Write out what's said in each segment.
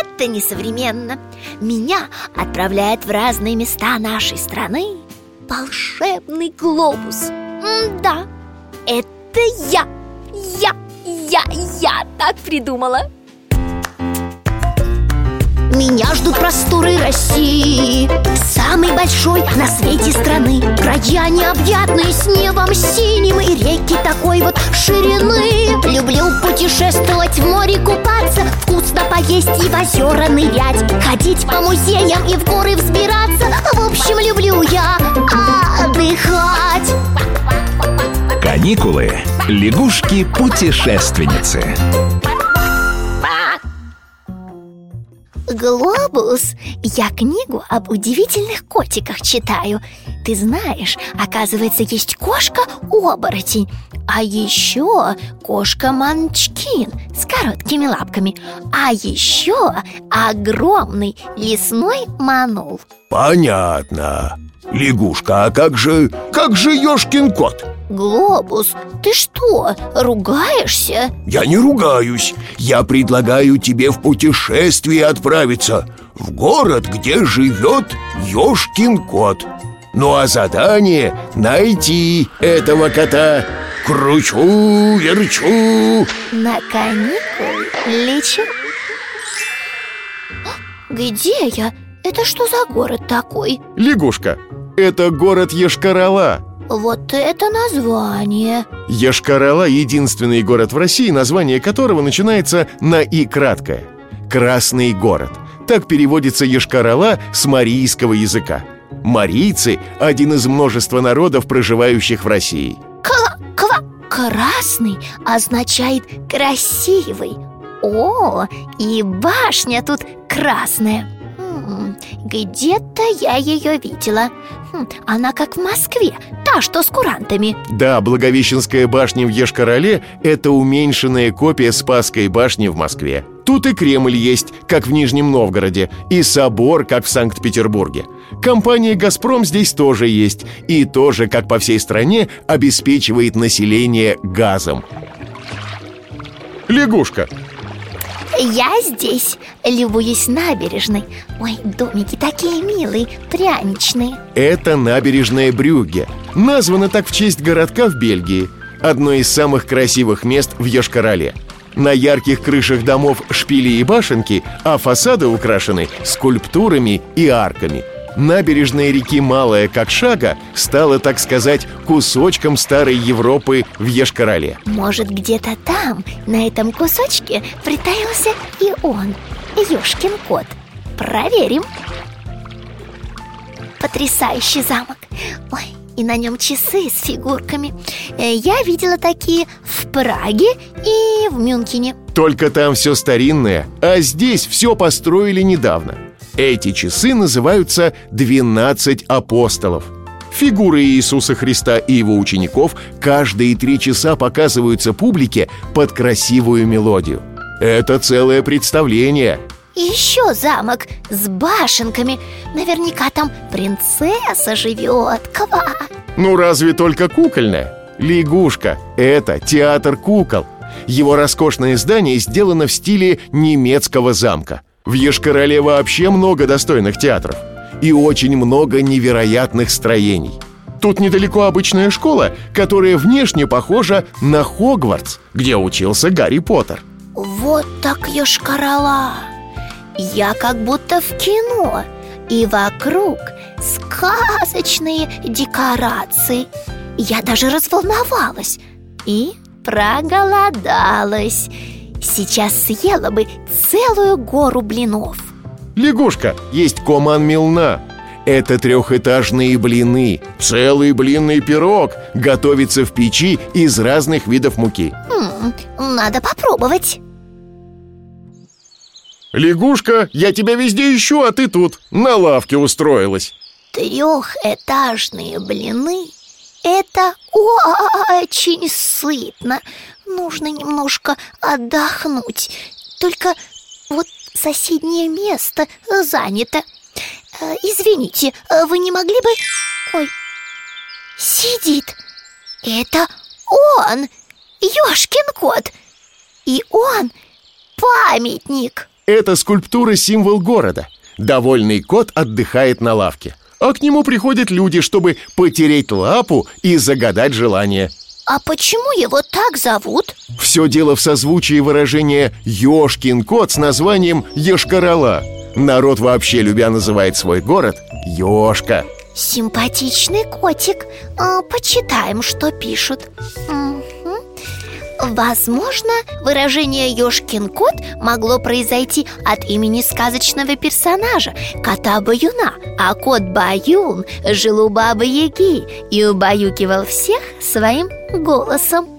это несовременно. Меня отправляет в разные места нашей страны Волшебный глобус. М-да, это я Я, я, я так придумала. Меня ждут просторы России Самой большой на свете страны. Края необъятные с небом синим И реки такой вот ширины. Люблю путешествовать, Поесть и в озера нырять Ходить по музеям и в горы взбираться. В общем, люблю я отдыхать. Каникулы. Лягушки-путешественницы. Глобус, я книгу об удивительных котиках читаю. Ты знаешь, оказывается, есть кошка-оборотень А еще кошка-манчкин с короткими лапками А еще огромный лесной манул Понятно. Лягушка, а как же, как же ёшкин кот? Глобус, ты что, ругаешься? Я не ругаюсь. Я предлагаю тебе в путешествие отправиться в город, где живет ёшкин кот. Ну а задание — найти этого кота. Кручу, верчу. На каникулы лечу Где я? Это что за город такой? Лягушка, это город Ешкарала. Вот это название Ешкарала – единственный город в России, название которого начинается на «и» краткое. Красный город. Так переводится Ешкарала с марийского языка. Марийцы – один из множества народов, проживающих в России. Красный означает красивый О, и башня тут красная. Где-то я ее видела. Хм, Она как в Москве, та, что с курантами. Да, Благовещенская башня в Ешкарале – это уменьшенная копия Спасской башни в Москве. Тут и Кремль есть, как в Нижнем Новгороде, и собор, как в Санкт-Петербурге. Компания «Газпром» здесь тоже есть, и тоже, как по всей стране, обеспечивает население газом. Лягушка, Я здесь, любуюсь набережной Ой, домики такие милые, пряничные это набережная Брюгге. Названа так в честь городка в Бельгии. Одно из самых красивых мест в Ешкарале. На ярких крышах домов шпили и башенки, а фасады украшены скульптурами и арками. Набережная реки Малая Кокшага стала, так сказать, кусочком старой Европы в Ешкарале. Может, где-то там, на этом кусочке, притаился и он, Ёшкин кот Проверим Потрясающий замок Ой, и на нем часы с фигурками Э, Я видела такие в Праге и в Мюнхене Только там все старинное, а здесь все построили недавно. Эти часы называются «12 апостолов». Фигуры Иисуса Христа и его учеников каждые три часа показываются публике под красивую мелодию. Это целое представление. И еще замок с башенками Наверняка там принцесса живет Ква Ну разве только кукольное? Лягушка – это театр кукол. Его роскошное здание сделано в стиле немецкого замка. В Ешкарале вообще много достойных театров и очень много невероятных строений. Тут недалеко обычная школа, которая внешне похожа на Хогвартс, где учился Гарри Поттер. Вот так Йошкарала Я как будто в кино И вокруг сказочные декорации Я даже разволновалась И проголодалась Сейчас съела бы целую гору блинов Лягушка, есть коман милна. Это трехэтажные блины. Целый блинный пирог готовится в печи из разных видов муки. М, Надо попробовать Лягушка, я тебя везде ищу, а ты тут, на лавке устроилась. Трехэтажные блины – это очень сытно. Нужно немножко отдохнуть. Только вот соседнее место занято. Э, Извините, вы не могли бы... Ой, сидит. Это он, Ёшкин кот. И он памятник. Это скульптура символ города. Довольный кот отдыхает на лавке А к нему приходят люди, чтобы потереть лапу и загадать желание. А почему его так зовут? Все дело в созвучии выражения «Ёшкин кот» с названием «Ешкарала» Народ вообще любя называет свой город Ёшка Симпатичный котик. А, Почитаем, что пишут. Возможно, выражение «Ёшкин кот» могло произойти от имени сказочного персонажа Кота Баюна А кот Баюн жил у бабы Яги И убаюкивал всех своим голосом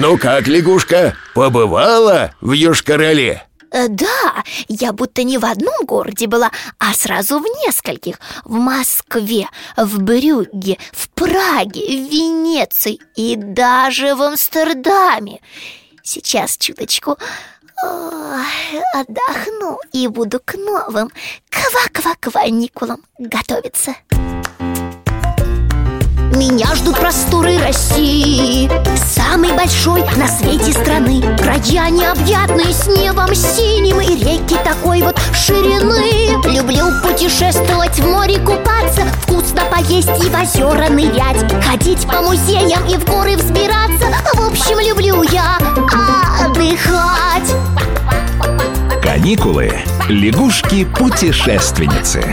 Ну как, лягушка, побывала в Ёшкарале? Э, Да, я будто не в одном городе была, а сразу в нескольких. В Москве, в Брюгге, в Праге, в Венеции и даже в Амстердаме. Сейчас чуточку ой, отдохну и буду к новым ква-ква-кваникулам готовиться. Меня ждут просторы России большой на свете страны. Края необъятные с небом синим И реки такой вот ширины. Люблю путешествовать, в море купаться Вкусно поесть и в озера нырять. Ходить по музеям и в горы взбираться. В общем, люблю я отдыхать. Каникулы. Лягушки-путешественницы.